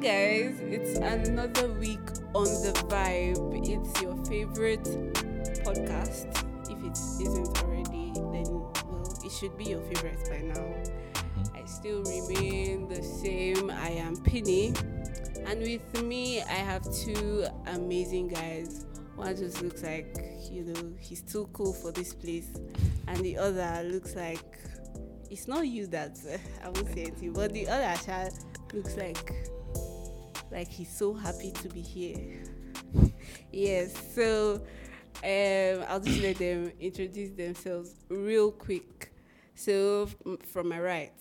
guys, it's another week on the vibe. It's your favorite podcast. If it isn't already, then well, it should be your favorite by now. Mm-hmm. I still remain the same. I am Penny, and with me, I have two amazing guys. One just looks like you know he's too cool for this place, and the other looks like it's not you that I won't say anything, but the other child looks like like he's so happy to be here. yes, so um, I'll just let them introduce themselves real quick. So f- from my right,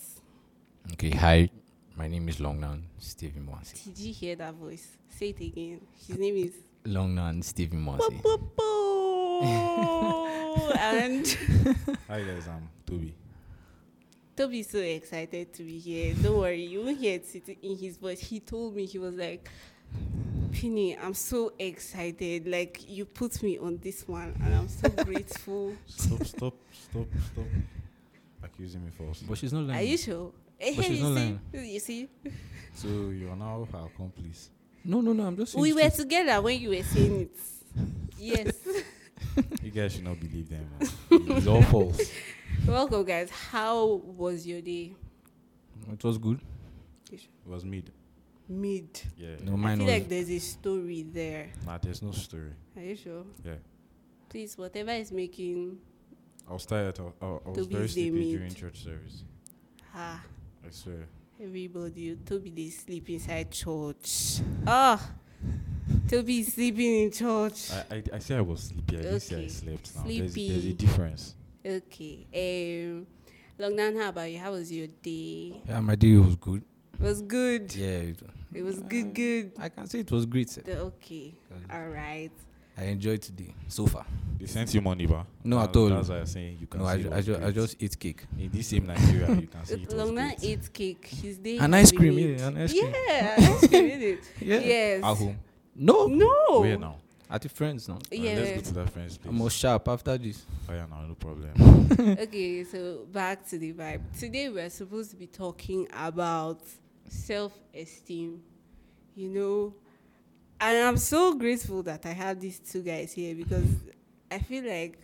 Okay, hi. My name is Longnan Stephen Mwanse. did you hear that voice? Say it again. His name is Longnan Stephen Mwanse. And Hi guys, I'm Toby. Toby's so excited to be here. Don't worry, you won't hear it in his voice. He told me he was like, Penny, I'm so excited. Like you put me on this one, and I'm so grateful. Stop, stop, stop, stop accusing me false. But she's not lying. Are you sure? Eh, But she's you not see, lying. you see, So you're now her accomplice. No, no, no. I'm just. saying we were together when you were saying it. Yes. You guys should not believe them. It's all false. Welcome, guys. How was your day? It was good. It was mid. Mid. Yeah. No, I mine feel was. like there's a story there. Nah, there's no story. Are you sure? Yeah. Please, whatever is making I was tired. I, I, I was Toby's very day sleepy mid. during church service. ah I swear. everybody, Toby they sleep inside church. Ah, Toby is sleeping in church. I, I, I say I was sleepy. I didn't say I Okay. slept. Now. There's, there's a difference. Okay. Um, Longnan, how about you? How was your day? Yeah, my day was good. It was good. Yeah, it, It was good. Good. I can say it was great. sir. The- Okay. All right. I enjoyed today so far. They sent you money, ba? No, That's- at all. That's why I'm saying you can No, I, ju- I, ju- I just ate cake. In this same Nigeria, you can see it was Longnan great. ate cake. His day. An has ice cream, yeah, an ice cream. Yeah, ice cream, innit? Yeah. Yes. At home. No. No. Where now? At the friends now. Alright, Yeah. let's go to that friend's place. I'm more sharp after this. Oh yeah, no, no problem. okay, so back to the vibe. Today we're supposed to be talking about self-esteem. You know, and I'm so grateful that I have these two guys here because I feel like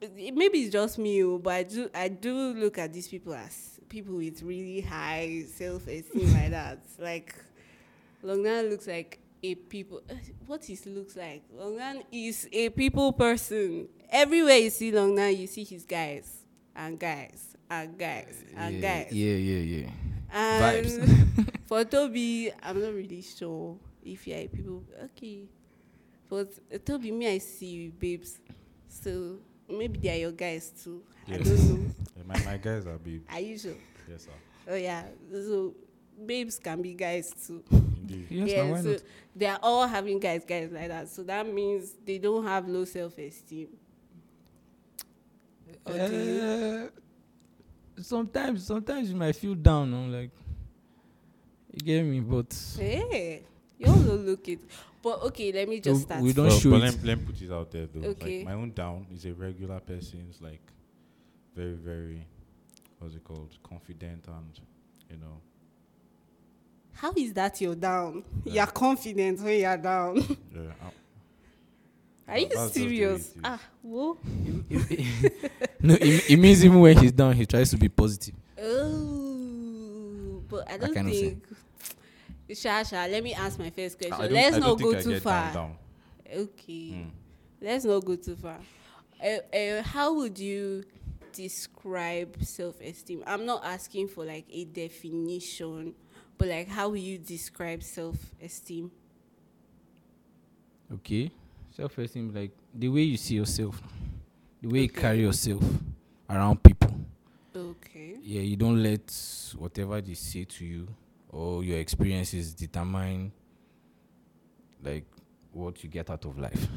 it- maybe it's just me, oh, but I do I do look at these people as people with really high self-esteem like that. Like Longnan looks like a people. What he looks like? Longnan is a people person. Everywhere you see Longnan, you see his guys and guys and guys and yeah, guys. yeah, yeah, yeah. And Vibes. for Toby, I'm not really sure if you're a people. Okay, but uh, Toby, me, I see you, babes. So maybe they are your guys too. I don't know. Yeah, my, my guys are babes. Are you sure? Yes, sir. Oh yeah. So babes can be guys too. Indeed. Yes, yeah, now why so not? they are all having guys, guys like that. So that means they don't have low self esteem. Or do you? Uh, sometimes, sometimes you might feel down. No? Like, you get me, but Hey, you all don't look it. But okay, let me just No, start. we don't Well, show but let, let me put it out there though. Okay. Like my own down is a regular person. It's like very, very, what's it called? Confident and, you know, How is that you're down? Yeah. You're confident when you're down. yeah. Are you That's just the way serious? Ah, whoa. no, it, it means even when he's down, he tries to be positive. Oh, but I don't kind of think. Sha, Sha, let me ask my first question. Let's not go too far. Down, down. Okay. Mm. Let's not go too far. Uh, uh, how would you describe self-esteem? I'm not asking for like a definition, but like how will you describe self-esteem? Okay, self esteem, like the way you see yourself, the way you carry yourself around people. Okay. Yeah, you don't let whatever they say to you or your experiences determine like what you get out of life.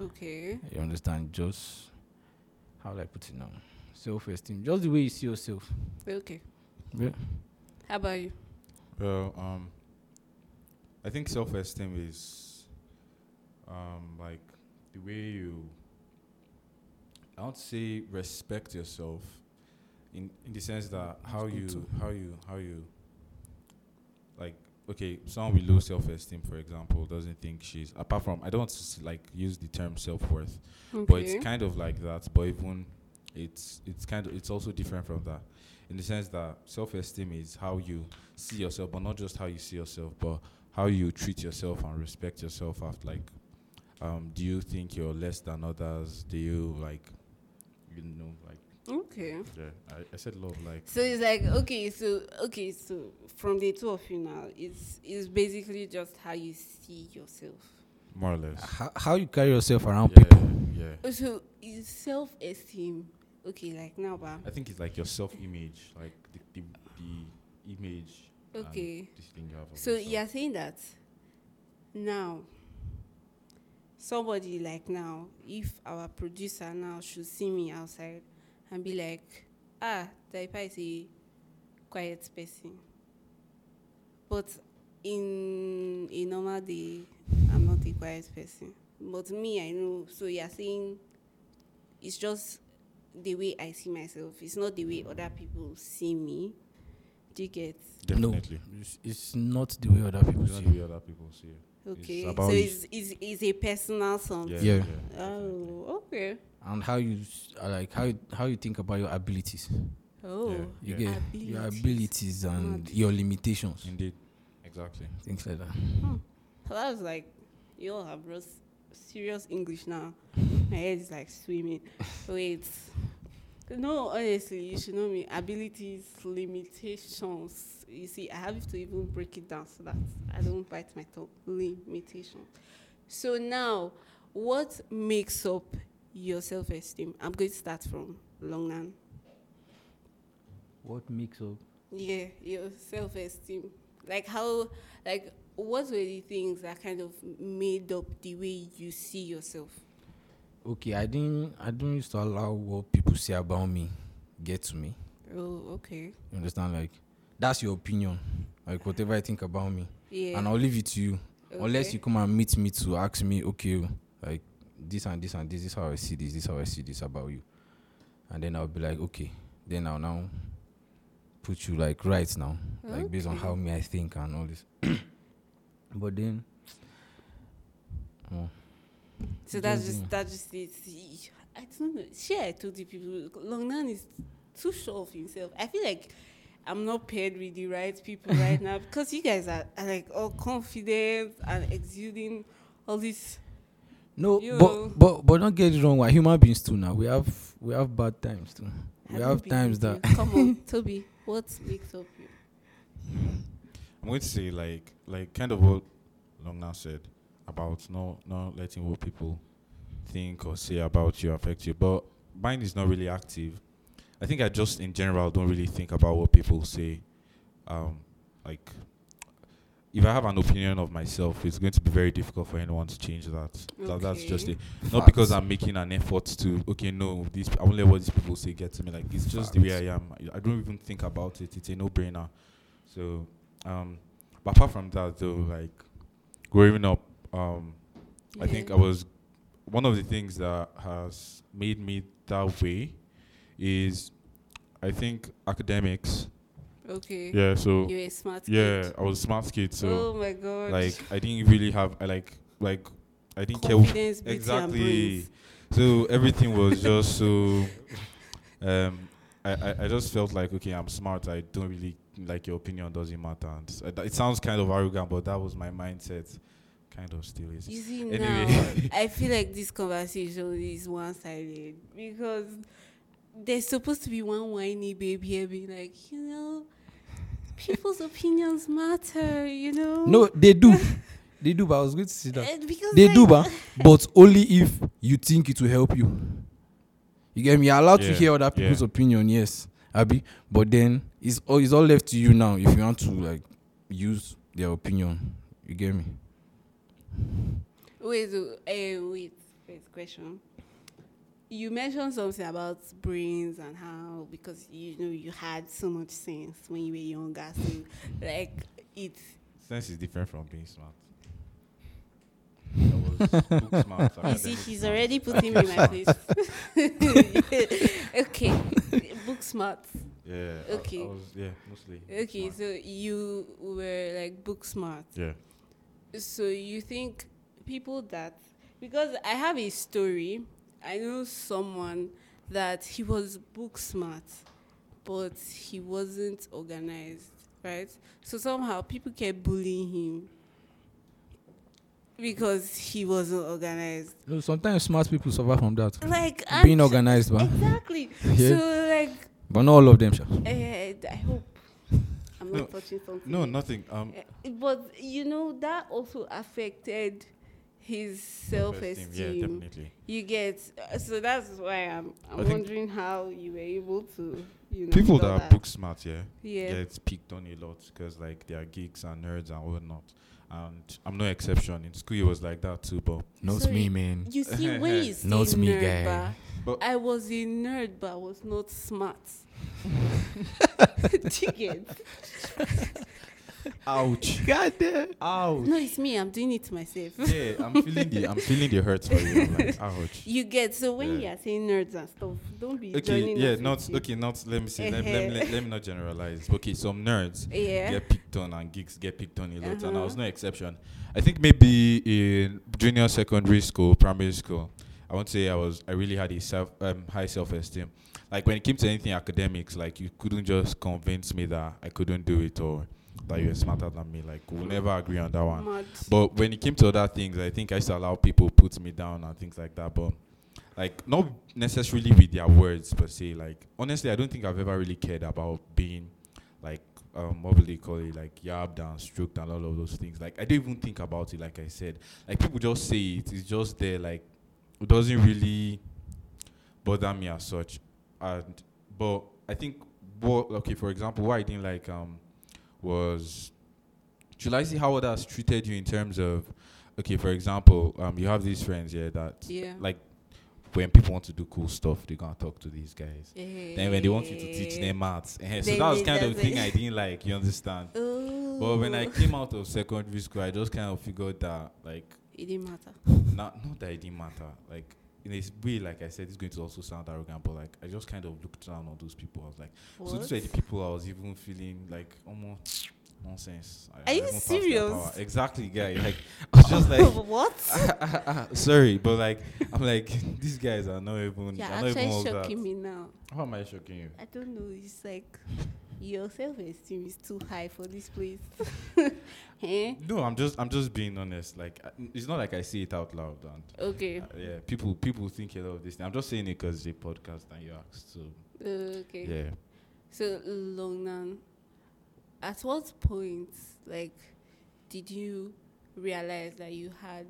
Okay. You understand? Just how will I put it now? Self esteem, just the way you see yourself. Okay. Yeah. How about you? Well, um, I think self-esteem is, um, like the way you. I don't say respect yourself, in in the sense that how you too. how you how you. like okay, someone with low self esteem, for example, doesn't think she's apart from I don't want to s- like use the term self worth, but it's kind of like that. But even it's it's kind of it's also different from that, in the sense that self esteem is how you see yourself, but not just how you see yourself, but how you treat yourself and respect yourself. After like, um, do you think you're less than others? Do you like, you know, like okay. yeah? I, I said love like So it's like okay, so okay, so from the two of you now, it's it's basically just how you see yourself. more or less. How, how you carry yourself around Yeah, people? yeah. So is self esteem okay? Like now, ba? I think it's like your self image, like the, the, the image. Okay. This thing you have. So yourself. you're saying that now, somebody like now, if our producer now should see me outside and be like, ah, Taipa is a quiet person. But in a normal day, I'm not a quiet person. But me, I know. So you're saying it's just the way I see myself. It's not the way other people see me. Do you get? Definitely. No, it's, it's not the way other people It's see. not the way other people see it. Okay. about so it's, it's, it's a personal something. Yeah. Yeah. definitely. Oh, okay. and how you uh, like how you, how you think about your abilities. Oh, Yeah. You Yeah. get your Abilities. abilities and Mad. your limitations, Indeed. Exactly. things like that. so that was like, you all have brought serious English now. My head is like swimming. Wait. No, honestly, you should know me. Abilities, limitations. You see, I have to even break it down so that I don't bite my tongue. Limitations. So now, what makes up your self-esteem? I'm going to start from Longnan. What makes up? Yeah, your self esteem. Like how like what were the things that kind of made up the way you see yourself? Okay, I didn't I don't used to allow what people say about me get to me. Oh, okay. You understand? Like that's your opinion. Like whatever I think about me, Yeah. and I'll leave it to you. Unless you come and meet me to ask me, okay, oh, like this and this and this, this is how I see this, this is how I see this about you, and then I'll be like, okay, then I'll now put you like right now, like based on how me I think and all this. but then, oh, So that's Just, just yeah. that's just it. I don't know. Sure, I told you people Longnan is too sure of himself. I feel like I'm not paired with the right people right now because you guys are, are like all confident and exuding all this. no, You- but but but don't get it wrong. We're human beings too. Now we have we have bad times too. We Haven't have times that. Come on, Toby. What makes up you? I'm going to say like like kind of what Longnan said about not not letting what people think or say about you affect you. But mine is not really active. I think I just in general don't really think about what people say. Um, like if I have an opinion of myself, it's going to be very difficult for anyone to change that. That- that's just Okay. it. Not because I'm making an effort to okay, no, these I won't let what these people say get to me. Like it's just the way I am. I- I don't even think about it. It's a no-brainer. So, um, but apart from that, though, like growing up, um, I think I was one of the things that has made me that way is I think academics. Okay. Yeah. So You're a smart yeah, kid. I was a smart kid. So oh my god. like I didn't really have I like like I didn't care. confidence, and Exactly. So everything was just so. Um, I, I, I just felt like okay, I'm smart. I don't really like your opinion doesn't matter. And uh, it sounds kind of arrogant, but that was my mindset. Kind of still is. You see Anyway. now, I feel like this conversation is one-sided because there's supposed to be one whiny baby here being like, you know, people's opinions matter, you know. no, they do, they do. But I was going to say that. Because They like, do, but but only if you think it will help you. You get me? You're allowed to hear other people's yeah. opinion, yes, Abby. But then it's all it's all left to you now if you want to like use their opinion. You get me? Wait, uh, eh, wait, wait, question. You mentioned something about brains and how because you know you had so much sense when you were younger, so like it's Sense is different from being smart. I was book smart. You see, she's smart. already putting me in my place. okay, book smart. Yeah. I- Okay. I, was, yeah, mostly. Okay, smart. so you were like book smart. yeah. So you think people that because I have a story, I know someone that he was book smart, but he wasn't organized, right? So somehow people kept bullying him because he wasn't organized. Sometimes smart people suffer from that. Like Being organized, man. Exactly. Yeah. So like, But not all of them, sha. uh, I hope I'm No, touching something. No, nothing. Um, Uh, But you know that also affected his self-esteem. Yeah, definitely. You get uh, so that's why I'm I'm wondering how you were able to you know People that are book smart, yeah, yeah get picked on a lot because like they are geeks and nerds and whatnot. And I'm no exception. In school, it was like that too. But Not Sorry. me, man. you see when you say Not me, nerd, guy. But- I was a nerd but I was not smart. Do you ouch, God damn. ouch. No, it's me. I'm doing it to myself. yeah, I'm feeling the I'm feeling the hurt for you. I'm like, ouch. You get so when Yeah. you are saying nerds and stuff, don't be Okay, yeah, not with okay, not let me see. Let, let, me, let, let me not generalize. Okay, some nerds Yeah. get picked on and geeks get picked on a lot, and I was Uh-huh. no exception. I think maybe in junior secondary school, primary school, I won't say I was. I really had a self um, high self esteem. Like when it came to anything academics, like you couldn't just convince me that I couldn't do it or that you were smarter than me. Like we'll never agree on that one. Mad. But when it came to other things, I think I used to allow people put me down and things like that. But like not necessarily with their words per se. Like honestly, I don't think I've ever really cared about being like um what will they call it like yabbed and stroked and all of those things. Like I don't even think about it. Like I said, like people just say it. It's just there. Like it doesn't really bother me as such. And but I think what okay for example what I didn't like um was should I see how others treated you in terms of okay, for example, um, you have these friends here that Yeah. like when people want to do cool stuff, they're gonna talk to these guys. Then when they want you to teach them maths, eh, so that was kind of the thing I didn't like. You understand? But when I came out of secondary school, I just kind of figured that like it didn't matter. not not that it didn't matter. Like in a way, like I said, it's going to also sound arrogant, but like I just kind of looked down on those people. I was like, so these were the people I was even feeling like almost nonsense. I- Are I you serious? Exactly, guy. Like it's just like what? sorry, but like I'm like these guys are not even. Not even all that. shocking me now. How am I shocking you? I don't know. It's like your self-esteem is too high for this place. eh? No, I'm just I'm just being honest. Like I- it's not like I say it out loud. And Okay. uh, yeah, people people think a lot of this. Thing. I'm just saying it because it's a podcast and you asked. So Okay. yeah. So Longnan, at what point, like, did you realize that you had,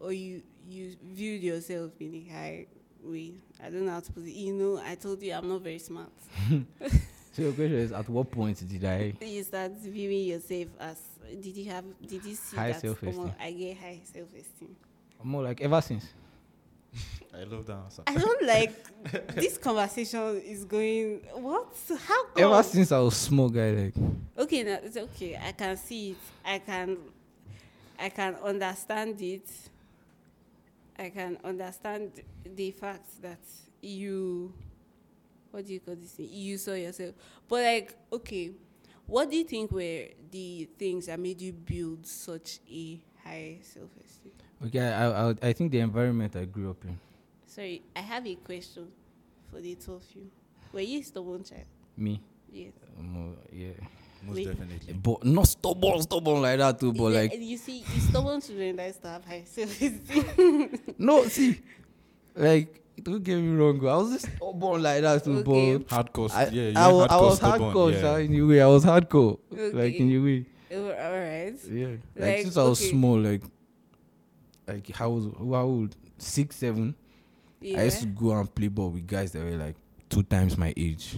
or you you viewed yourself in a high way? I don't know how to put it. You know, I told you I'm not very smart. So your question is, at what point did I? You start viewing yourself as. Did you have? Did you see High that? self-esteem. I get high self-esteem. More like ever since. I love that answer. I don't like this conversation is going. What? How? Come? Ever since I was small guy, like Okay, now it's okay. I can see it. I can, I can understand it. I can understand the fact that you, what do you call this? thing? You saw yourself, but like, okay, what do you think were the things that made you build such a high self-esteem? okay, I, I I think the environment I grew up in. Sorry, I have a question for the two of you. Were you a stubborn child? Me, Yes. um, yeah, Most Wait. definitely. but not stubborn, stubborn like that too. But Yeah, like, you see, you stubborn children that stuff. I have high self-esteem. no, see, like don't get me wrong, I was just stubborn like that too. Okay. But Hardcore. I, yeah, you I, was, I hardcore was stubborn, hardcore, yeah. sha, in a way. I was hardcore, like Okay. in a way. Oh, all right. Yeah, like, Like, since I was small, like, like how was how old? Six, seven. Yeah. I used to go and play ball with guys that were like two times my age.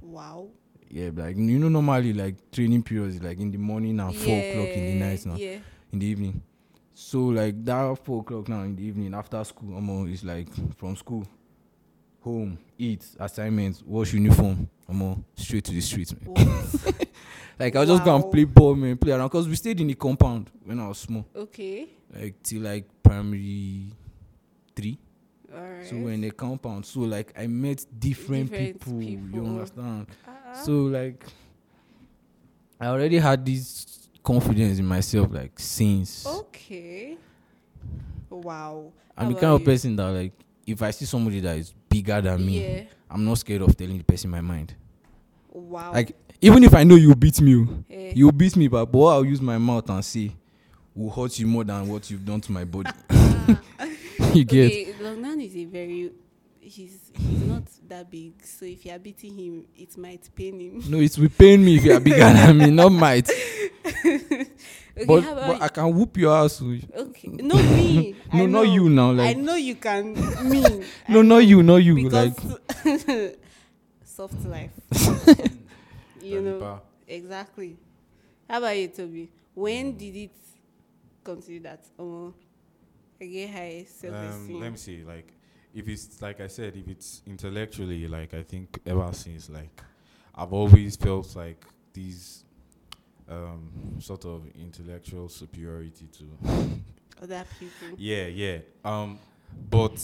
wow. Yeah, like you know, normally like training periods like in the morning and four o'clock in the night now, Yeah. in the evening. So like that four o'clock now in the evening after school, um, it's like from school, home, eat, assignments, wash uniform, um, straight to the streets, man. Like I was just go Wow. and play ball, man, play around. Cause we stayed in the compound when I was small, okay. like till like primary three. Alright. So we're in the compound. So like I met different, Different people, people. You understand? So like I already had this confidence in myself like since okay. Wow. I'm How the kind of you? person that like if I see somebody that is bigger than me, Yeah. I'm not scared of telling the person my mind. Wow. Like even if I know you beat me, oh, Eh, you beat me, but, but I'll use my mouth and say will hurt you more than what you've done to my body. you get okay, Longnan is a very he's he's not that big, so if you are beating him, it might pain him. no, it will pain me if you are bigger than me, not might. okay, but, but I can whoop your ass. oh. okay? No me. I No, know. not you now. Like I know you can. Me. no, I not know. you, not you. Because Like soft life. you know Dalipa. exactly. How about you, Toby? When did it come to you that oh, I get high self Um, esteem? let me see. Like, if it's like I said, if it's intellectually, like I think ever since, like I've always felt like these um sort of intellectual superiority to Other people. yeah yeah um but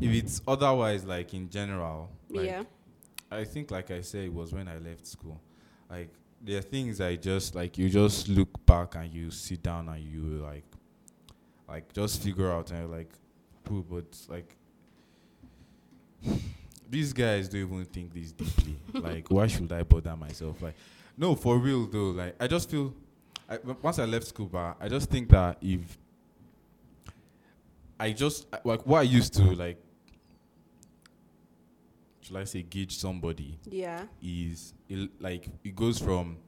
if it's otherwise like in general like, yeah. I think, like I said, it was when I left school. Like there are things I just like you just look back and you sit down and you like, like just figure out and like, but like these guys don't even think this deeply. like, why should I bother myself? Like, no, for real though. Like, I just feel, I, once I left school, but I just think that if I just like what I used to like should I say gauge somebody Yeah. is it, like it goes from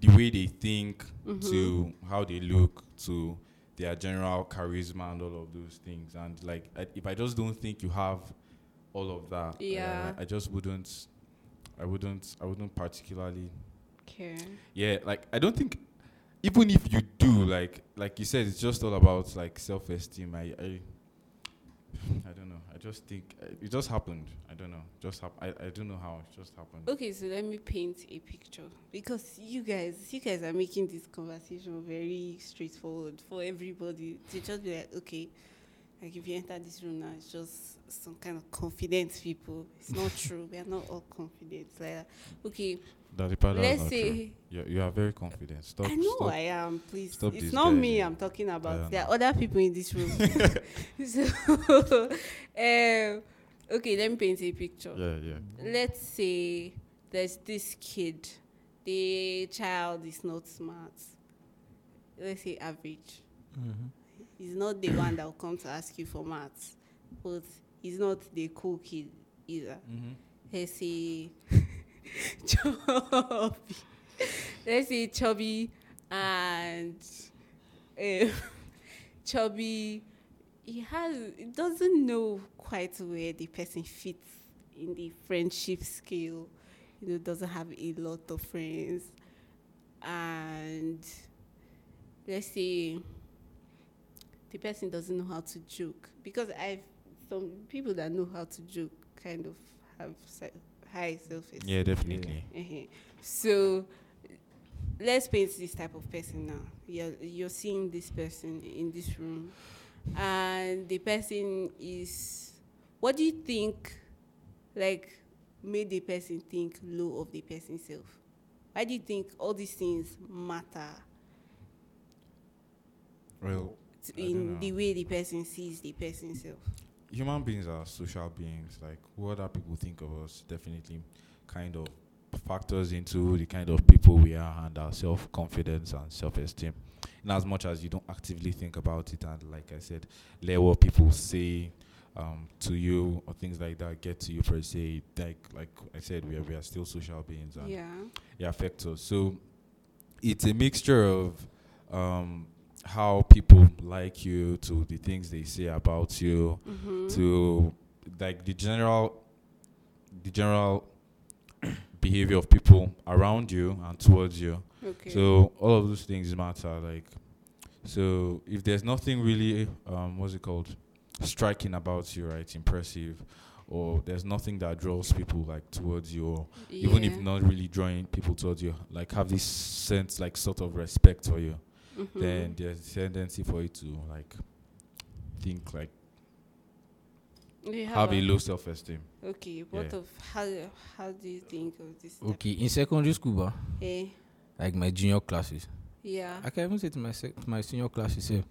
the way they think Mm-hmm. to how they look to their general charisma and all of those things. And like I, if I just don't think you have all of that uh, I just wouldn't I wouldn't I wouldn't particularly Okay. yeah like I don't think even if you do like like you said it's just all about like self-esteem. I I I don't know. I just think uh, it just happened. I don't know. Just hap- I, I don't know how it just happened. Okay, so let me paint a picture because you guys, you guys are making this conversation very straightforward for everybody to just be like, okay, like if you enter this room now, it's just some kind of confident people. It's not true. We are not all confident. Like, okay, Let's true. You, you are very confident. Stop. I know stop. I am. Please, stop it's not guy, me. I'm talking about. There are other people in this room. so, um, okay, let me paint a picture. Yeah, yeah. let's say there's this kid, the child is not smart. Let's say average. He's not the one that will come to ask you for maths, but he's not the cool kid either. Mm-hmm. Let's say chubby. Let's say chubby and um, chubby. He has he doesn't know quite where the person fits in the friendship scale. You know, doesn't have a lot of friends, and let's say the person doesn't know how to joke because I've some people that know how to joke kind of have high self-esteem. Yeah, definitely. uh So let's paint this type of person now. You're, you're seeing this person in this room, and the person is. What do you think, like, made the person think low of the person self? Why do you think all these things matter Well, to, I don't in the way the person sees the person self? Human beings are social beings. Like what other people think of us definitely kind of factors into the kind of people we are and our self confidence and self esteem. In as much as you don't actively think about it and like I said, let what people say um, to you or things like that get to you per se. Like like I said, we are we are still social beings and Yeah. it affects us. So it's a mixture of um, how people like you to the things they say about you Mm-hmm. to like the general the general behavior of people around you and towards you. okay. So all of those things matter. Like so if there's nothing really um what's it called striking about you, right? Impressive or there's nothing that draws people like towards you or even if not really drawing people towards you, like have this sense like sort of respect for you, Mhm. then there's a tendency for you to like think like You have a a- low self-esteem. Okay, what Yeah. of how how do you think of this? type- Okay, in secondary school, bah, Eh, like my junior classes, yeah. I can even say to my sec- to my senior classes, eh,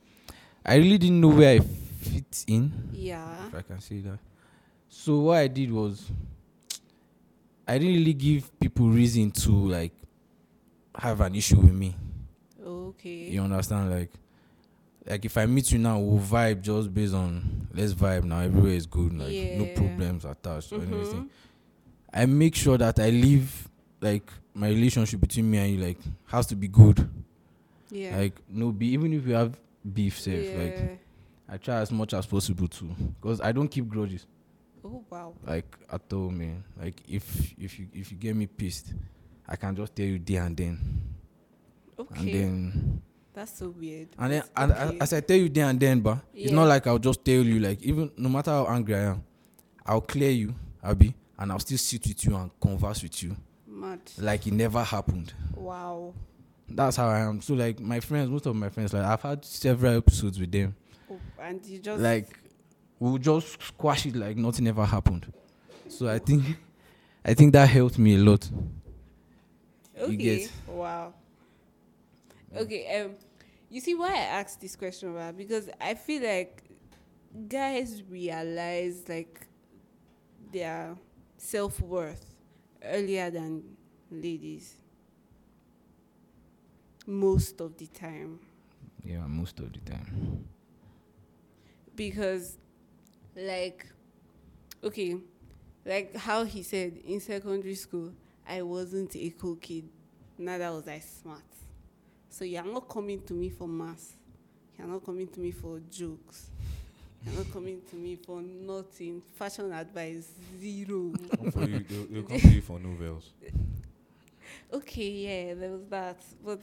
I really didn't know where I fit in. Yeah. if I can say that. So what I did was I didn't really give people reason to like have an issue with me. Okay. You understand? Like like if I meet you now, we'll vibe just based on let's vibe now. Everywhere is good, like no problems attached or mm-hmm. anything. I make sure that I leave like my relationship between me and you like has to be good. Yeah. Like no be even if we have beef safe, yeah. like I try as much as possible to because I don't keep grudges. oh wow. like at all man like if if you if you get me pissed i can just tell you there and then Okay. and then That's so weird. and then and, okay. as i tell you there and then but it's not Yeah. like i'll just tell you like even no matter how angry i am i'll clear you be and i'll still sit with you and converse with you Mad. like it never happened Wow. that's how i am so like my friends most of my friends like i've had several episodes with them Oh, and you just like we'll just squash it like nothing ever happened so i think i think that helped me a lot okay. Wow. Okay. Um, you see why I asked this question, about Because I feel like guys realize like their self worth earlier than ladies. Most of the time. Yeah, most of the time. because like okay like how he said in secondary school i wasn't a cool kid neither was i smart so you're not coming to me for mass. You're not coming to me for jokes. You're not coming to me for nothing. Fashion advice zero. Come for you, they'll, they'll come to you for novels. okay yeah there was that. But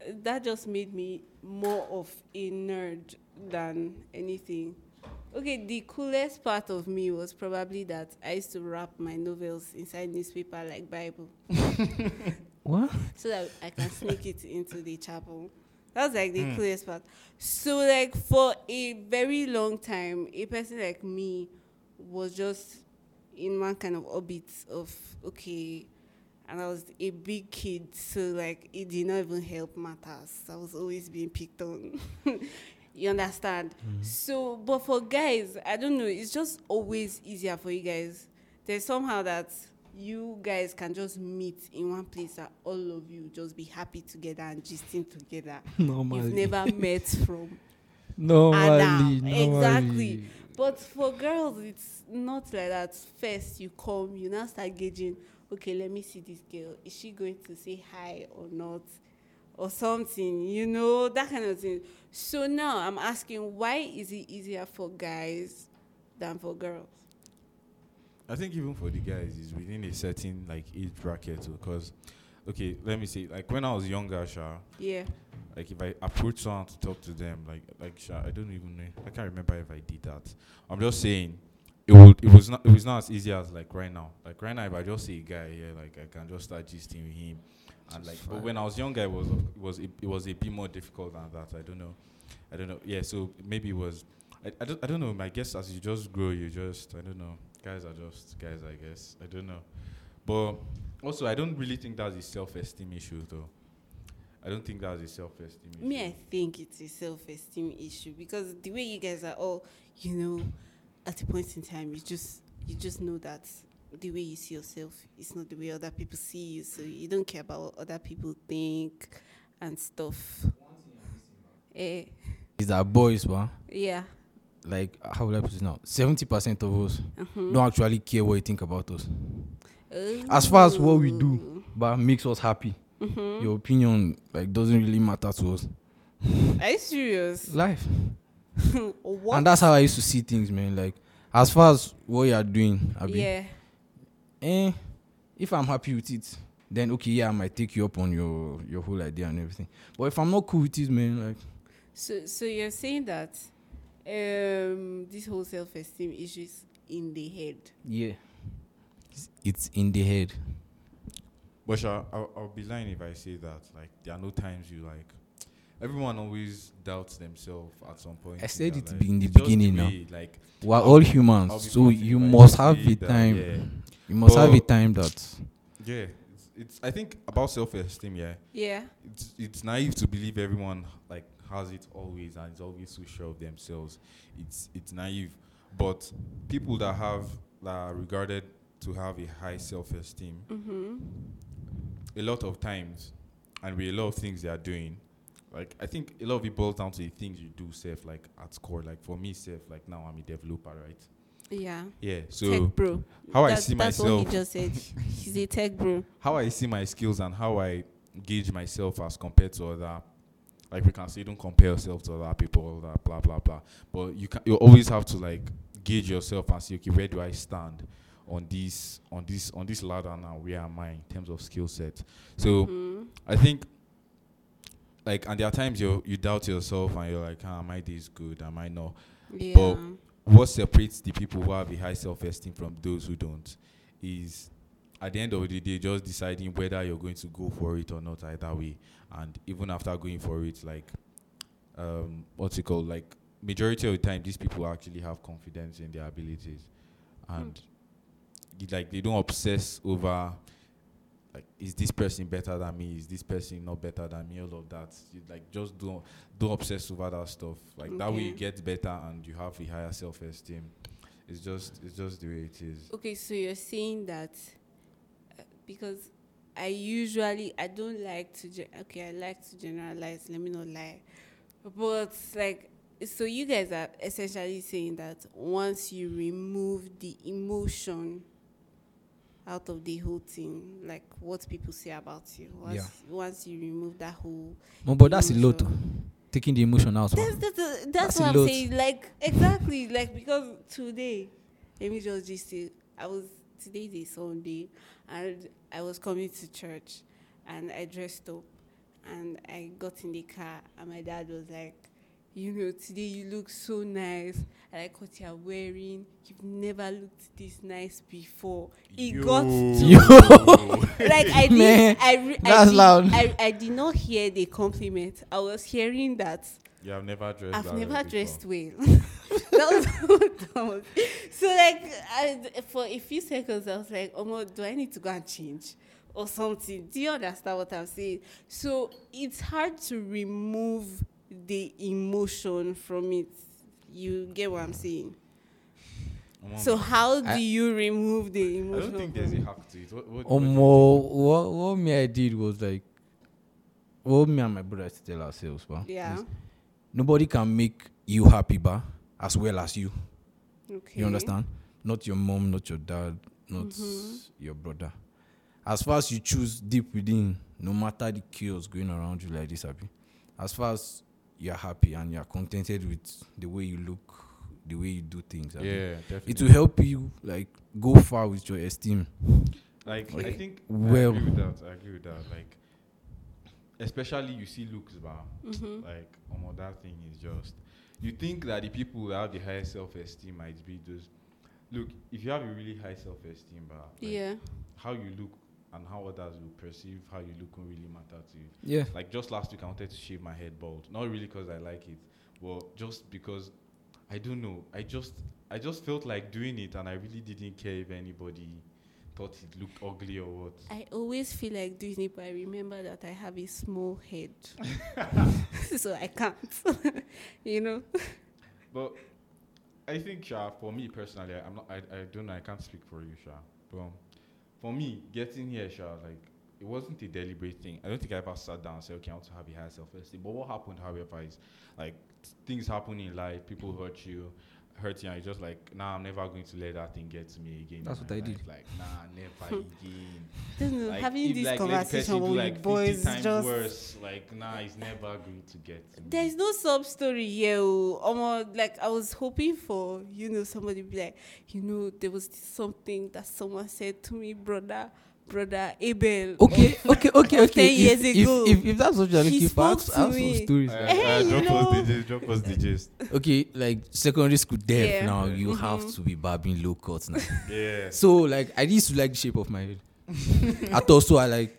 uh, that just made me more of a nerd than anything. Okay the coolest part of me was probably that i used to wrap my novels inside newspaper like bible What? so that i can sneak it into the chapel that's like the Hmm. coolest part so like for a very long time a person like me was just in one kind of orbit of okay and I was a big kid, so like it did not even help matters. I was always being picked on. you understand? So, but for guys, I don't know. It's just always easier for you guys. There's somehow that you guys can just meet in one place that all of you just be happy together and gisting together. You've never met from Normally, Adam, exactly. But for girls, it's not like that. First, you come, you now start gauging. Okay, let me see this girl. Is she going to say hi or not, or something? You know that kind of thing. So now I'm asking, why is it easier for guys than for girls? I think even for the guys, it's within a certain like age bracket oh, because, okay, let me say like when I was younger, Sha, Yeah. like if I approach someone to talk to them, like like Sha, I don't even know, I can't remember if I did that. I'm just saying, it would it was not it was not as easy as like right now. Like right now, if I just see a guy here, like I can just start gisting with him, and like. But when I was younger, it was it was it, was a bit more difficult than that. I don't know, I don't know. Yeah, so maybe it was. I, I, don't, I don't know. My guess as you just grow, you just I don't know. Guys are just guys, I guess. I don't know, but also I don't really think that's a self-esteem issue though. I don't think that's a self-esteem issue. Me, I think it's a self-esteem issue because the way you guys are all, you know, at a point in time, you just you just know that the way you see yourself is not the way other people see you, so you don't care about what other people think and stuff. Eh, It's our boys, man. yeah. Like how will I put it now? Seventy percent of us Mhm. don't actually care what you think about us, As far as what we do. But makes us happy. Mhm. Your opinion like doesn't really matter to us. Are you serious? Life, what? and that's how I used to see things, man. Like as far as what you are doing, Abi, yeah. eh, if I'm happy with it, then okay, yeah, I might take you up on your your whole idea and everything. But if I'm not cool with it, man, like So, so you're saying that um, this whole self-esteem issues in the head. yeah, it's, it's in the head. But Sha, I'll, I'll be lying if I say that like there are no times you like everyone always doubts themselves at some point. I said it life. in the It's just beginning now. way, Like We're I'll all humans, so you by must have way a that, time. Yeah, You must have a time that yeah. It's, it's I think about self-esteem. Yeah, Yeah. it's it's naive to believe everyone like has it always and is always so sure of themselves. It's it's naive, but people that have that are regarded to have a high self-esteem, Mm-hmm. a lot of times, and with a lot of things they are doing, like I think a lot of it boils down to the things you do, self like at core. Like for me, self like now I'm a developer, right? Yeah. Yeah. So tech bro. how I That- see that's myself, what he just said. He's a tech bro. how I see my skills and how I gauge myself as compared to other. Like we can say, don't compare yourself to other people, that blah blah blah. But you can, you always have to like gauge yourself and see, okay, where do I stand on this, on this, on this ladder now? Where am I in terms of skill set? So Mhm. I think, like, and there are times you you doubt yourself and you're like, ah, am I this good? Am I not? Yeah. But what separates the people who have a high self-esteem from those who don't is at the end of the day just deciding whether you're going to go for it or not either way and even after going for it like um what's it called like majority of the time these people actually have confidence in their abilities. And it- like they don't obsess over like is this person better than me? Is this person not better than me? All of that. You, like just don't don't obsess over that stuff. Like that way you get better and you have a higher self-esteem. It's just it's just the way it is. Okay, so you're saying that uh, because I usually I don't like to ge- okay I like to generalize. Let me not lie, but like so you guys are essentially saying that once you remove the emotion out of the whole thing, like what people say about you, once Yeah. once you remove that whole No, but that's a lot. emotion. Taking the emotion out. That's that's, that's, That's what a I'm lot. saying. Like exactly, like because today, let me just just say, I was today's a Sunday, and I was coming to church, and I dressed up, and I got in the car, and my dad was like, you know, today you look so nice. I like what you're wearing. You've never looked this nice before. It got to Yo. like I did, Man, I, re- I did, loud. I, I did not hear the compliment. I was hearing that you have never dressed I've that way never before. dressed well. that was what that. So like I, for a few seconds I was like, oh do I need to go and change or something? Do you understand what I'm saying? So it's hard to remove the emotion from it. You get what I'm saying? Omo, So how do I- you remove the emotion? i don't think there's a hack to it what, what, what do you Omo, what what me I did was like, what me and my brother to tell ourselves, ba, Yeah. Nobody can make you happy, ba, as well as you. Okay. You understand? Not your mom, not your dad, not Mhm. your brother. As far as you choose deep within, no matter the chaos going around you like this, happy. As far as you're happy and you're contented with the way you look, the way you do things, think? abi, yeah definitely it will help you like go far with your esteem. Like I think Well- I agree with that. I agree with that. Like especially you see looks bar. Mhm. Like um, that thing is just you think that the people who have the highest self esteem might be those look, if you have a really high self esteem bar, like Yeah. how you look and how others will perceive how you look won't really matter to you. Yeah. Like just last week I wanted to shave my head bald. Not really because I like it, but just because I don't know. I just I just felt like doing it and I really didn't care if anybody thought it looked ugly or what. I always feel like doing it, but I remember that I have a small head, so I can't. you know. But I think, Sha, for me personally, I'm not. I, I don't know. I can't speak for you, Sha. But um, for me, getting here, Sha, like it wasn't a deliberate thing. I don't think I ever sat down and said, okay, I want to have a high self-esteem. But what happened, however, is like t- things happen in life. People hurt you, hurt you, and you're just like, nah, I'm never going to let that thing get to me again. That's what my I did. Like, nah, never again. don't Like, having if, this like, conversation with like, boys times just worse. Like, nah, it's never going to get to me. there's no sub story here. oh. Like I was hoping for, you know, somebody be like, you know, there was something that someone said to me, brother, brother Abel. Okay, okay, okay, okay. 10 years if, ago. If, if, if that's what you're He looking for, I have, spoke I have to some me. stories. Uh, like- uh, drop us know. the gist. Drop us the gist. okay, like secondary school death Yeah. now, you have Mhm. to be barbing low cuts now. Yeah. so like I used to like the shape of my head. I thought so I like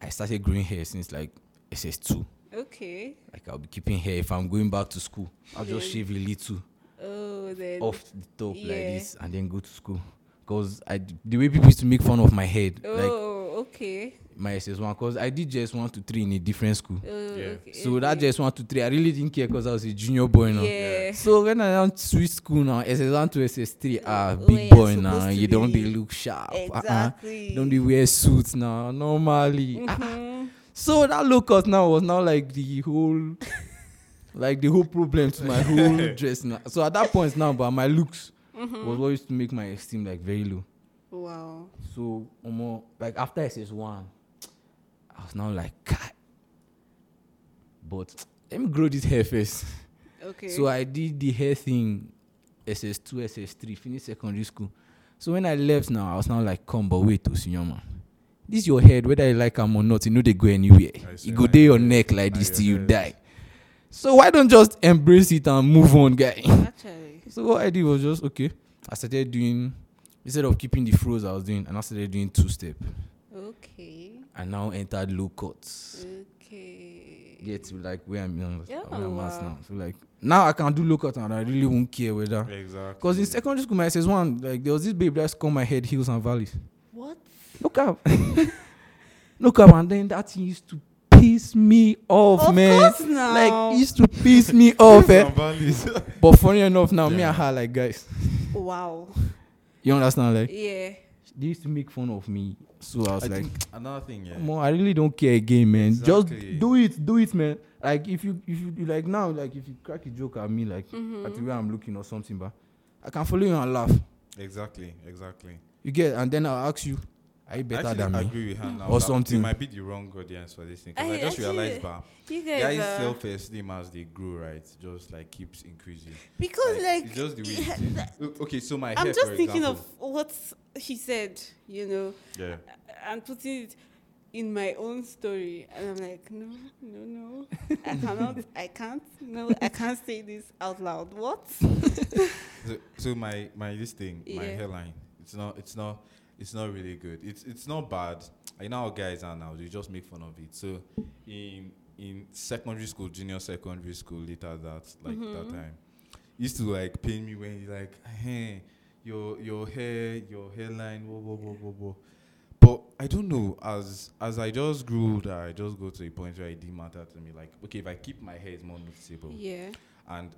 I started growing hair since like SS2. Okay. Like I'll be keeping hair. If I'm going back to school, I'll just Yeah. shave a little Oh, then. off the top like Yeah. this and then go to school. Cause I the way people used to make fun of my head, like Oh, okay. my SS1, cause I did just one to three in a different school. Oh, Yeah. okay. So that okay. just one to three, I really didn't care because I was a junior boy now. Yeah. So when I now switch school now, SS1 to SS3, ah, Where big you're boy now. to You don't be. look sharp. uh-uh. Exactly. Don't they wear suits now? Normally. Ah, Mhm. So that look out now was now like the whole, like the whole problem to my whole dress now. So at that point now, but my looks Mm-hmm. was what used to make my esteem like very low. Wow. So um, like after SS1, I was now like, God. But let me grow this hair first. Okay. So I did the hair thing, SS2, SS3, finished secondary school. So when I left now, I was now like, come, but wait, to senior man. This your head, whether you like am or not, you know they go anywhere. I You go like there your your neck like like this till you die. So why don't just embrace it and move on, guy? Actually. so what I did was just okay. I started doing instead of keeping the froze I was doing, and I started doing two step. Okay. I now entered low cuts. Okay. Get to like where I'm, now, Yeah, where I'm at wow. now. So like now I can do low cut and I really won't care whether Exactly. Because in secondary school, my SS one, like there was this baby that's called my head hills and valleys. What? Look up. Look up, and then that thing used to piss me off, Of man. course now. Like it used to piss me off. Eh? But funny enough, now me and her like guys. Wow. You understand? Like Yeah. they used to make fun of me, so I was I like, another thing, yeah. "Come on, I really don't care again, man. Exactly. Just do it, do it, man. Like if you if you like now, like if you crack a joke at me, like Mm-hmm. at the way I'm looking or something, but I can follow you and laugh. Exactly, exactly. You get, and then I'll ask you, are you better I than actually me? agree with her now. Or something. You might be the wrong audience for this thing. Because I, I just actually- realized that You guys guys' uh, are self esteem as they grow, right, just like keeps increasing. because like, it's just the way yeah, that- Okay, so my I'm hair, just for thinking example, of what he said. You know, yeah. and putting it in my own story, and I'm like, no, no, no, I cannot, I can't, no, I can't say this out loud. What? So, so my my this thing, my Yeah. hairline, it's not it's not it's not really good. It's it's not bad. I know how guys are now. They just make fun of it. So in in secondary school, junior secondary school, later that like that Mhm. time, used to like pain me when you like, hey, your your hair, your hairline, whoa whoa whoa whoa whoa. But I don't know. As as I just grew older, I just go to a point where it didn't matter to me. Like, okay, if I keep my hair, it's more noticeable Yeah. and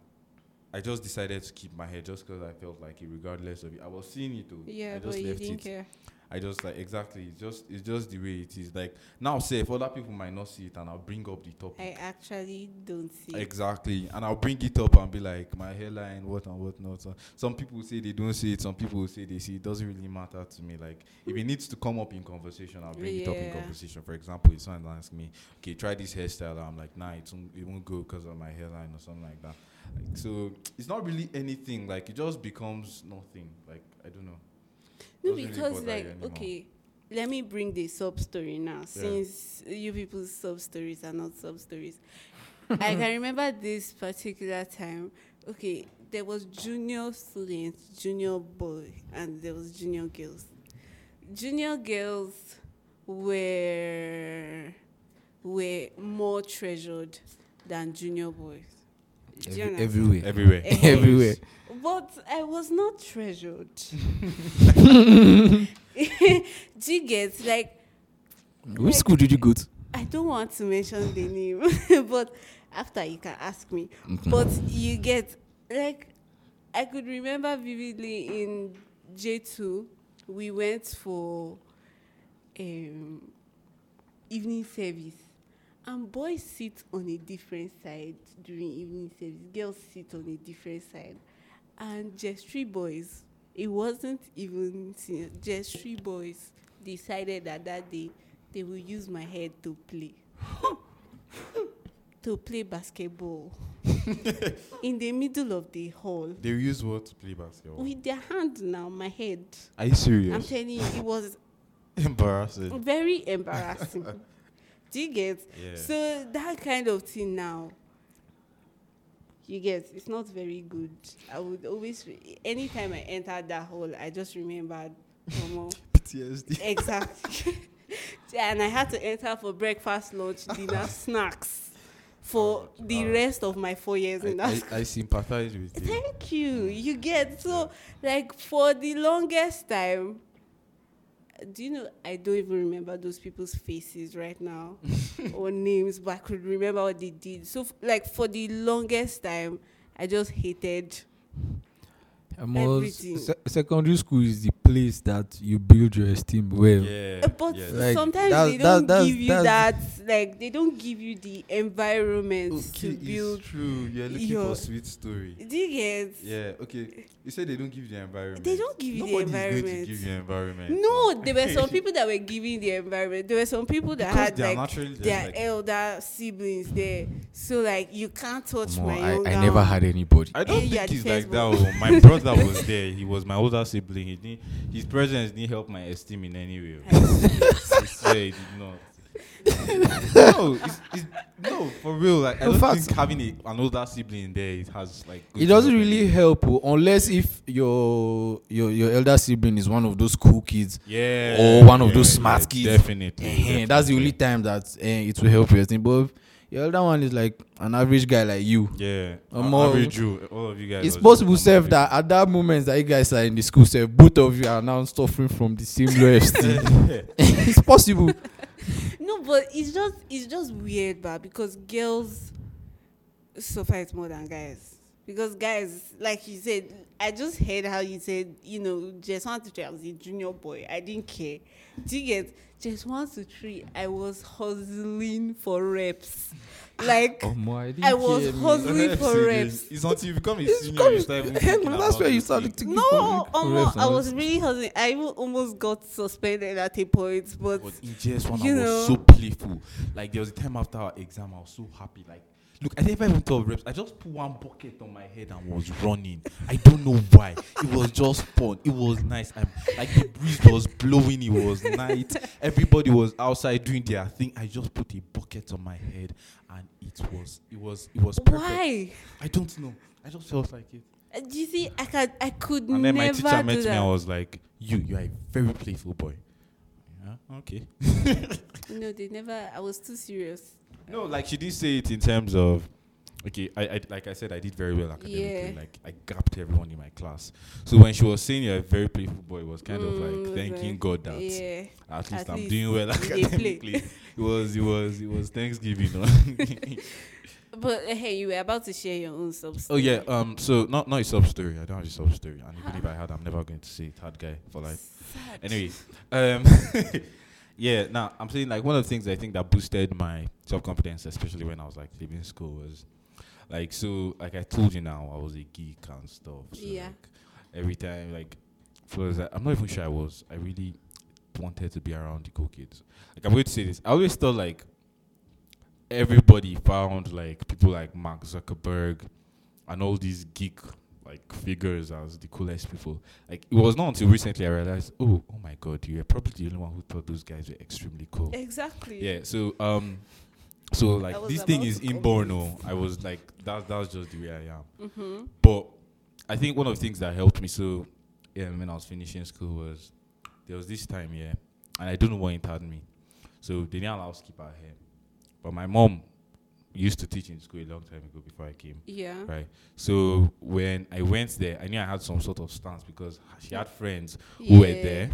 I just decided to keep my hair just because I felt like it, regardless of it. I was seeing it though. Yeah, I but just you left didn't it. care. I just like exactly. It's just it's just the way it is. Like now, say if other people might not see it, and I'll bring up the topic. I actually don't see. it. Exactly, and I'll bring it up and be like my hairline, what and what not. So some people say they don't see it, some people say they see it. Doesn't really matter to me. Like if it needs to come up in conversation, I'll bring it up in conversation. For example, if someone asks me, "Okay, try this hairstyle," I'm like, "Nah, it won't, it won't go because of my hairline or something like that." Like, so it's not really anything. Like it just becomes nothing. Like I don't know. No, Doesn't really because like okay, let me bring the sub story now. Since you people's sub stories are not sub stories, I can remember this particular time. Okay, there was junior students, junior boy, and there was junior girls. Junior girls were were more treasured than junior boys. Do you Every, understand? everywhere. Everywhere. Eh, Everywhere. But I was not treasured. Do you get like Which school did you go to? I don't want to mention the name, but after you can ask me. Mhm. But you get like I could remember vividly in J two we went for um evening service and boys sit on a different side during evening service. Girls sit on a different side. And just three boys it wasn't even just three boys decided that that day they will use my head to play. To play basketball. In the middle of the hall. They use what? To play basketball? with their hand now my head. Are you serious? i'm telling you it was Embarrassing. very embarrassing do you get Yeah. so that kind of thing now you get it's not very good i would always re- anytime i enter that hall i just remembered Momo. PTSD. exactly and i had to enter for breakfast lunch dinner snacks for Oh, the rest of my four years in that I, school. I, I sympathize with you. Thank you. You get so like for the longest time. Do you know? I don't even remember those people's faces right now or names, but I could remember what they did. So, f- like for the longest time, I just hated. Amos, Everything. se- secondary school is the place that you build your esteem well. Yeah. Uh, But yes. Like, sometimes that- they don't that's- give you that. Like they don't give you the environment to build. it's true. You're looking your- for sweet story. Do you get? Yeah. Okay. You said they don't give you the environment. They don't give you the Nobody's environment. going to give you environment. No, there were some people that were giving the environment. There were some people that Because had they like their like- elder siblings there. So like you can't touch Omo, my I, younger I never had anybody. I don't yeah, think he's the like that. oh. My brother was there. He was my older sibling. He didn't, his presence didn't help my esteem in any way. I swear he did not. no, it's, it's, no, for real. Like I In don't fact- think having a, an older sibling there it has like. good It doesn't really help oh, unless if your your your elder sibling is one of those cool kids. Yeah. Or one of those yeah, smart yeah, kids. Definitely. Eh, That's the only time that eh, it will help your thing. But your elder one is like an average guy like you. Yeah. Uh, more- average Jew. All of you guys. It's possible, self, that at that moment that you guys are in the school, self, both of you are now suffering from the same low esteem. it's possible. No, but it's just it's just weird, but because girls suffer it more than guys. Because guys, like you said, I just heard how you said, you know, just one to three, I was a junior boy. I didn't care. Do you get just one to three? I was hustling for reps. Like Oh, I, I was hustling for reps. It's until you become a It's senior, coming- you start even Hey, thinking man, that's about where you these started things. to No, um, I was really hustling. I even almost got suspended at a point, but But in JS1, You I was know. so playful. Like there was a time after our exam, I was so happy. Like, look, I never even thought of reps. I just put one bucket on my head and was running. I don't know why. It was just fun. It was nice. I'm, like the breeze was blowing. It was night. Everybody was outside doing their thing. I just put a bucket on my head, and it was, it was, it was perfect. why? I don't know. I just felt like it. Uh, Do you see? I could, I could And then my teacher met me. I was like, "You, you are a very playful boy." Yeah. Okay. No, they never. I was too serious. No, like she did say it in terms of okay, I, I like I said I did very well academically. Yeah. Like I gapped everyone in my class. So when she was saying you're a very playful boy, it was kind of Mm, like thanking like, God that Yeah. at least at I'm least doing well you dey play. academically. it was it was it was Thanksgiving. But uh, hey, you were about to share your own sub. story. oh yeah, um so not not a sub story. I don't have a sub story. And even if I had I'm never going to see it hard guy for life. Sad. Anyway, um, yeah. Now I'm saying like one of the things I think that boosted my self confidence, especially when I was like leaving school, was like so. Like I told you now, I was a geek and stuff. So Yeah. Like, every time, like, for I'm not even sure I was. I really wanted to be around the cool kids. Like I'm going to say this. I always thought like everybody found like people like Mark Zuckerberg and all these geek like figures as the coolest people. Like it was not until recently I realized, oh, oh my god, you're probably the only one who thought those guys were extremely cool. Exactly. Yeah. So um, so like this thing is inborn. No, I was like that. That's just the way I am. Mm-hmm. But I think one of the things that helped me so yeah when I was finishing school was there was this time yeah, and I don't know what entered me. So they didn't allow us to keep our hair, but my mom used to teach in school a long time ago before I came. Yeah. Right. So when I went there, I knew I had some sort of stance because she had friends who yeah. were there,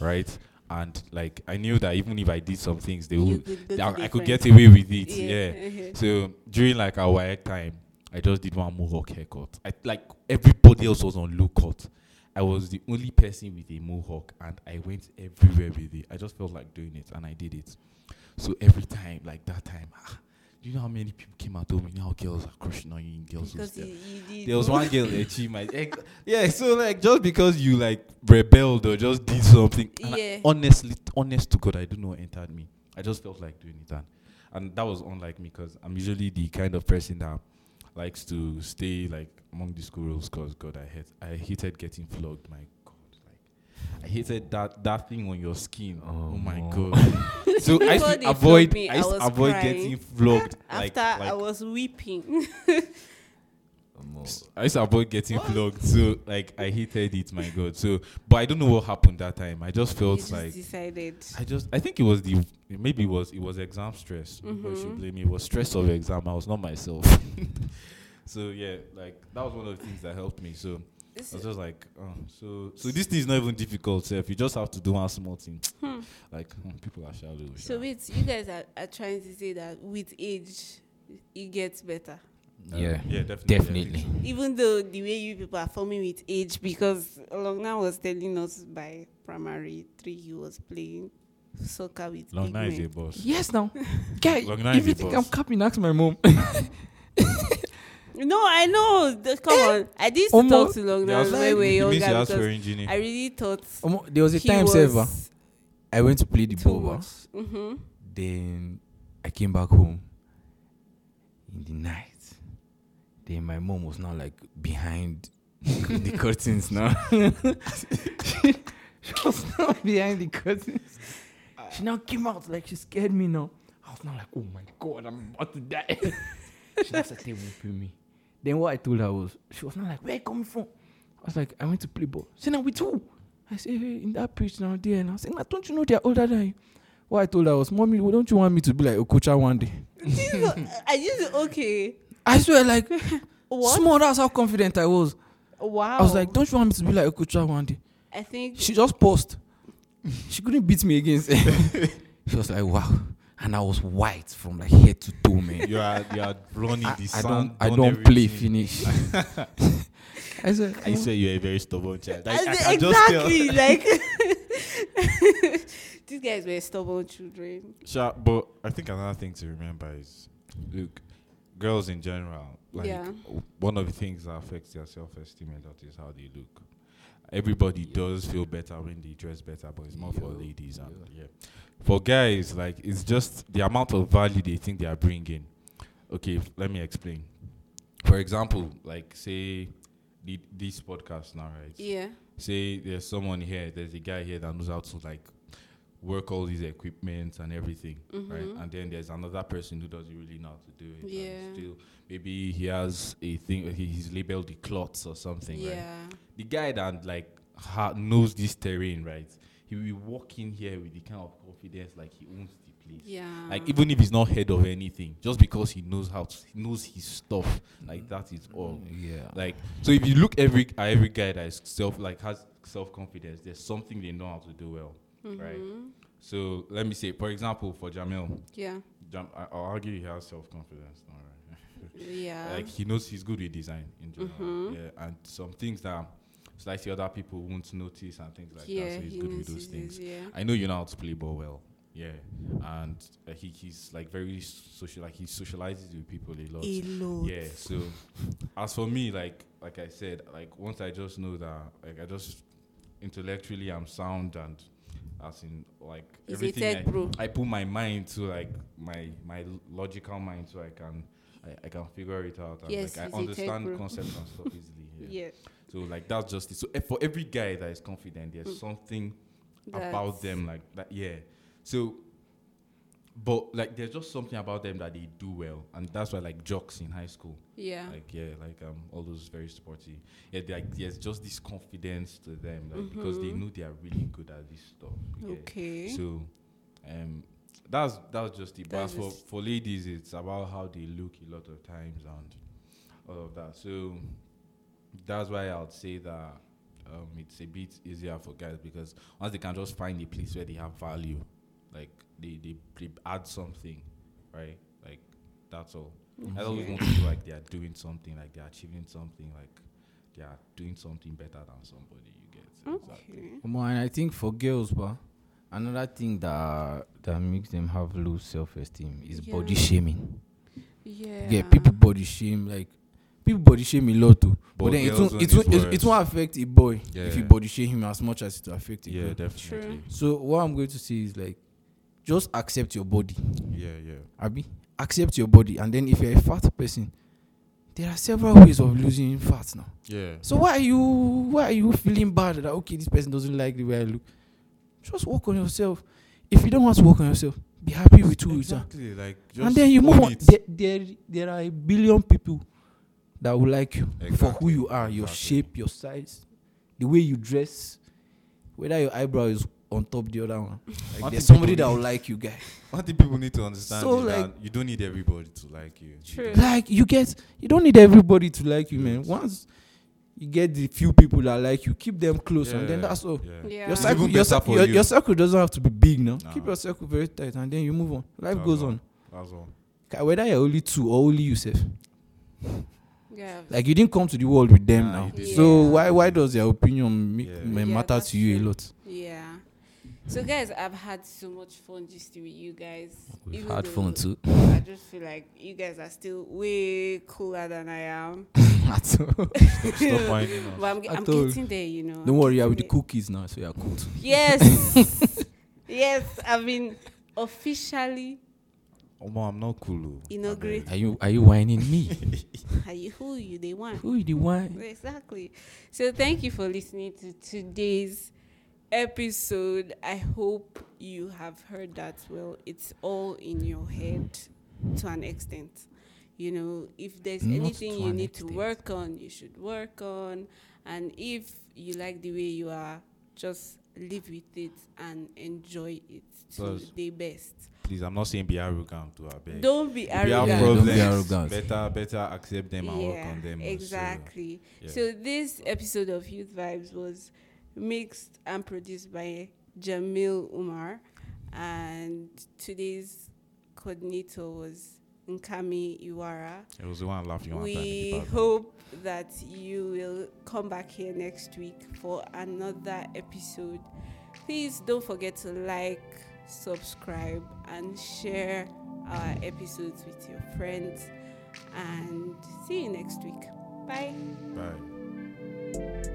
right? And like I knew that even if I did some things, they would I, I could get away with it. Yeah. Yeah. uh-huh. So during like our work time, I just did one mohawk haircut. I like everybody else was on low cut. I was the only person with a mohawk, and I went everywhere with it. I just felt like doing it, and I did it. So every time, like that time, ah, do you know how many people came out told me now girls are crushing on you in girls' Because hostel? you, you. There was one girl that achieved my yeah. So like just because you like rebelled or just did something, and I- Yeah. honestly, honest to God, I don't know what entered me. I just felt like doing it, and and that was unlike me because I'm usually the kind of person that likes to stay like among the school rules. Cause God, I hate I hated getting flogged. My I hated that that thing on your skin. Oh, Oh, my. God. so I used to avoid me, I used to avoid crying. getting flogged. like, After like I was weeping. I used to avoid getting flogged, so like I hated it. My God. So, but I don't know what happened that time. I just felt just like decided. I just I think it was the maybe it was it was exam stress. People should Mhm. blame me. It was stress of exam. I was not myself. so yeah, like that was one of the things that helped me. So I was just like, oh, so so this thing is not even difficult. So if you just have to do one small thing, Hmm. like hmm, people are shallow. So sha. wait, you guys are, are trying to say that with age, it gets better. Um, Yeah, yeah, definitely. I definitely. Even though the way you people are forming with age, because Longnan was telling us by primary three he was playing soccer with Long big night is a boss. Yes, now, guy. Long If is you a think I'm boss. capping, ask my mom. No, I know. The- Come on, I did Omo, talk to long Longnan has- when we were he means he younger because. I really thought Omo, there was a time, was server. I went to play the ball. Mm-hmm. Then I came back home in the night. Then my mom was now like behind the curtains now. she was not behind the curtains. She now came out like she scared me now. I was not like, oh my god, I'm about to die. she now started whooping me. Then what I told her was, she was now like, where you coming from? I was like, I went to play ball. She said, now with who? I said, hey, in that pitch now there. And I said, now don't you know they're older than you? What I told her was, Mommy, why don't you want me to be like Okocha one day? I just okay. I swear, like, What? small, that's how confident I was. Wow. I was like, don't you want me to be like Okocha one day? I think She just paused. she couldn't beat me again. she was like, wow. And I was white from like head to toe, man. You are you are running I, the I sand. don't, I don't play everything. finish. I said, I say you're a very stubborn child. I, I Ex- can just tell. exactly like these guys were stubborn children. Sure, but I think another thing to remember is, look, girls in general, like Yeah. one of the things that affects their self-esteem a lot is how they look. Everybody does feel better when they dress better, but it's more for ladies and yeah. For guys, like it's just the amount of value they think they are bringing. Okay, f- let me explain. For example, like say the, this podcast now, right? Yeah. say there's someone here, there's a guy here that knows how to like work all these equipment and everything, right? Mhm. And then there's another person who doesn't really know how to do it. and Yeah. Still, maybe he has a thing. He's labeled the clots or something, right? Yeah. The guy that like ha- knows this terrain, right? He will walk in here with the kind of confidence like he owns the place. Yeah. Like even if he's not head of anything, just because he knows how to, he knows his stuff, like that is all. yeah. Like so, if you look every at every guy that is self like has self confidence, there's something they know how to do well, right? Mhm. So let me say, for example, for Jamil, Yeah. Jam, I, I'll argue he has self confidence. Right? Yeah. like he knows he's good with design in general, Mhm. yeah, and some things that slightly other people won't notice and things like yeah. that. So he's he good with those things. Yeah. I know you know how to play ball well. Yeah, and uh, he, he's like very social. Like he socializes with people a lot. A lot. Yeah. So, as for me, like like I said, like once I just know that, like I just intellectually I'm sound and as in like a everything I. I put my mind to like my my logical mind so I can I, I can figure it out and Yes, like I understand concepts and stuff easily. Yeah. Yeah. So like that's just it. So eh, for every guy that is confident, there's Mm. something That's- about them like that yeah so but like there's just something about them that they do well. And that's why like jocks in high school. Yeah. like yeah like um all those very sporty. Yeah like there's just this confidence to them like because they know they are really good at this stuff. Yeah. Okay. so um that's that's just the but That's for for ladies it's about how they look a lot of times and all of that. So that's why i'd say that um, it's a bit easier for guys because once they can just find a place where they have value, like they, they, they add something, right? Like that's all. Mm-hmm. I always Okay. want to feel like they are doing something, like they are achieving something, like they are doing something better than somebody. You get so exactly. Okay. And I think for girls, but another thing that that makes them have low self esteem is body shaming. Yeah. Yeah, people body shame like people body shame a lot too. But, But then it won't own it is won't, it, it won't affect a boy if Yeah. you body shame him as much as it will affect a Yeah, girl. Yeah, definitely. So what I'm going to say is like just accept your body. Yeah, yeah. Abi, accept your body, and then if you're a fat person, there are several ways of losing fat now. Yeah. So why are you why are you feeling bad that okay this person doesn't like the way I look? Just work on yourself. If you don't want to work on yourself, be happy with who you are. Exactly. Like just And then you move on. There, there, there are a billion people that will like you for who Exactly, you are, your exactly. shape, your size, the way you dress, whether your eyebrow is on top the other one. Like there's somebody that will like you, guy. One thing people need to understand So, is like- that you don't need everybody to like you. True. Like you get, you don't need everybody to like you, man. Once you get the few people that like you, keep them close, and then that's all. yeah. Yeah. Your circle, your, better cir- for your, you. your circle doesn't have to be big now. Nah. Keep your circle very tight, and then you move on. Life That's goes all. on. That's all. Whether you're only two or only yourself, Yeah. like you didn't come to the world with them Nah, now. you. So why why does their opinion make, Yeah. ma- Yeah, matter to you a lot? Yeah. So guys, I've had so much fun just with you guys. We've even had fun too. I just feel like you guys are still way cooler than I am. At all. Stop whining us. But I'm, I I'm told- getting there, you know. Don't worry, you're I'm with the getting cookies now, so you're cool too. there. Yes. yes, I've been officially Omo, I'm not cool. oh. Inaugurate. Are you are you whining me? are you who you they want. Who you the wine? Exactly. So thank you for listening to today's episode. I hope you have heard that well. It's all in your head to an extent. You know, if there's Not anything you an need to work on, you should work on. And if you like the way you are, just live with it and enjoy it to the best. Please, I'm not saying be arrogant to our beg. Don't be If you have Yeah, arrogant. don't be arrogant. better better accept them and work on them. also. Exactly. yeah. So this episode of Youth Vibes was mixed and produced by Jamil Umar, and today's coordinator was Nkami Iwara. it was the one laughing one time. in the We hope that you will come back here next week for another episode. Please don't forget to like, subscribe, and share our episodes with your friends. And see you next week. Bye. Bye.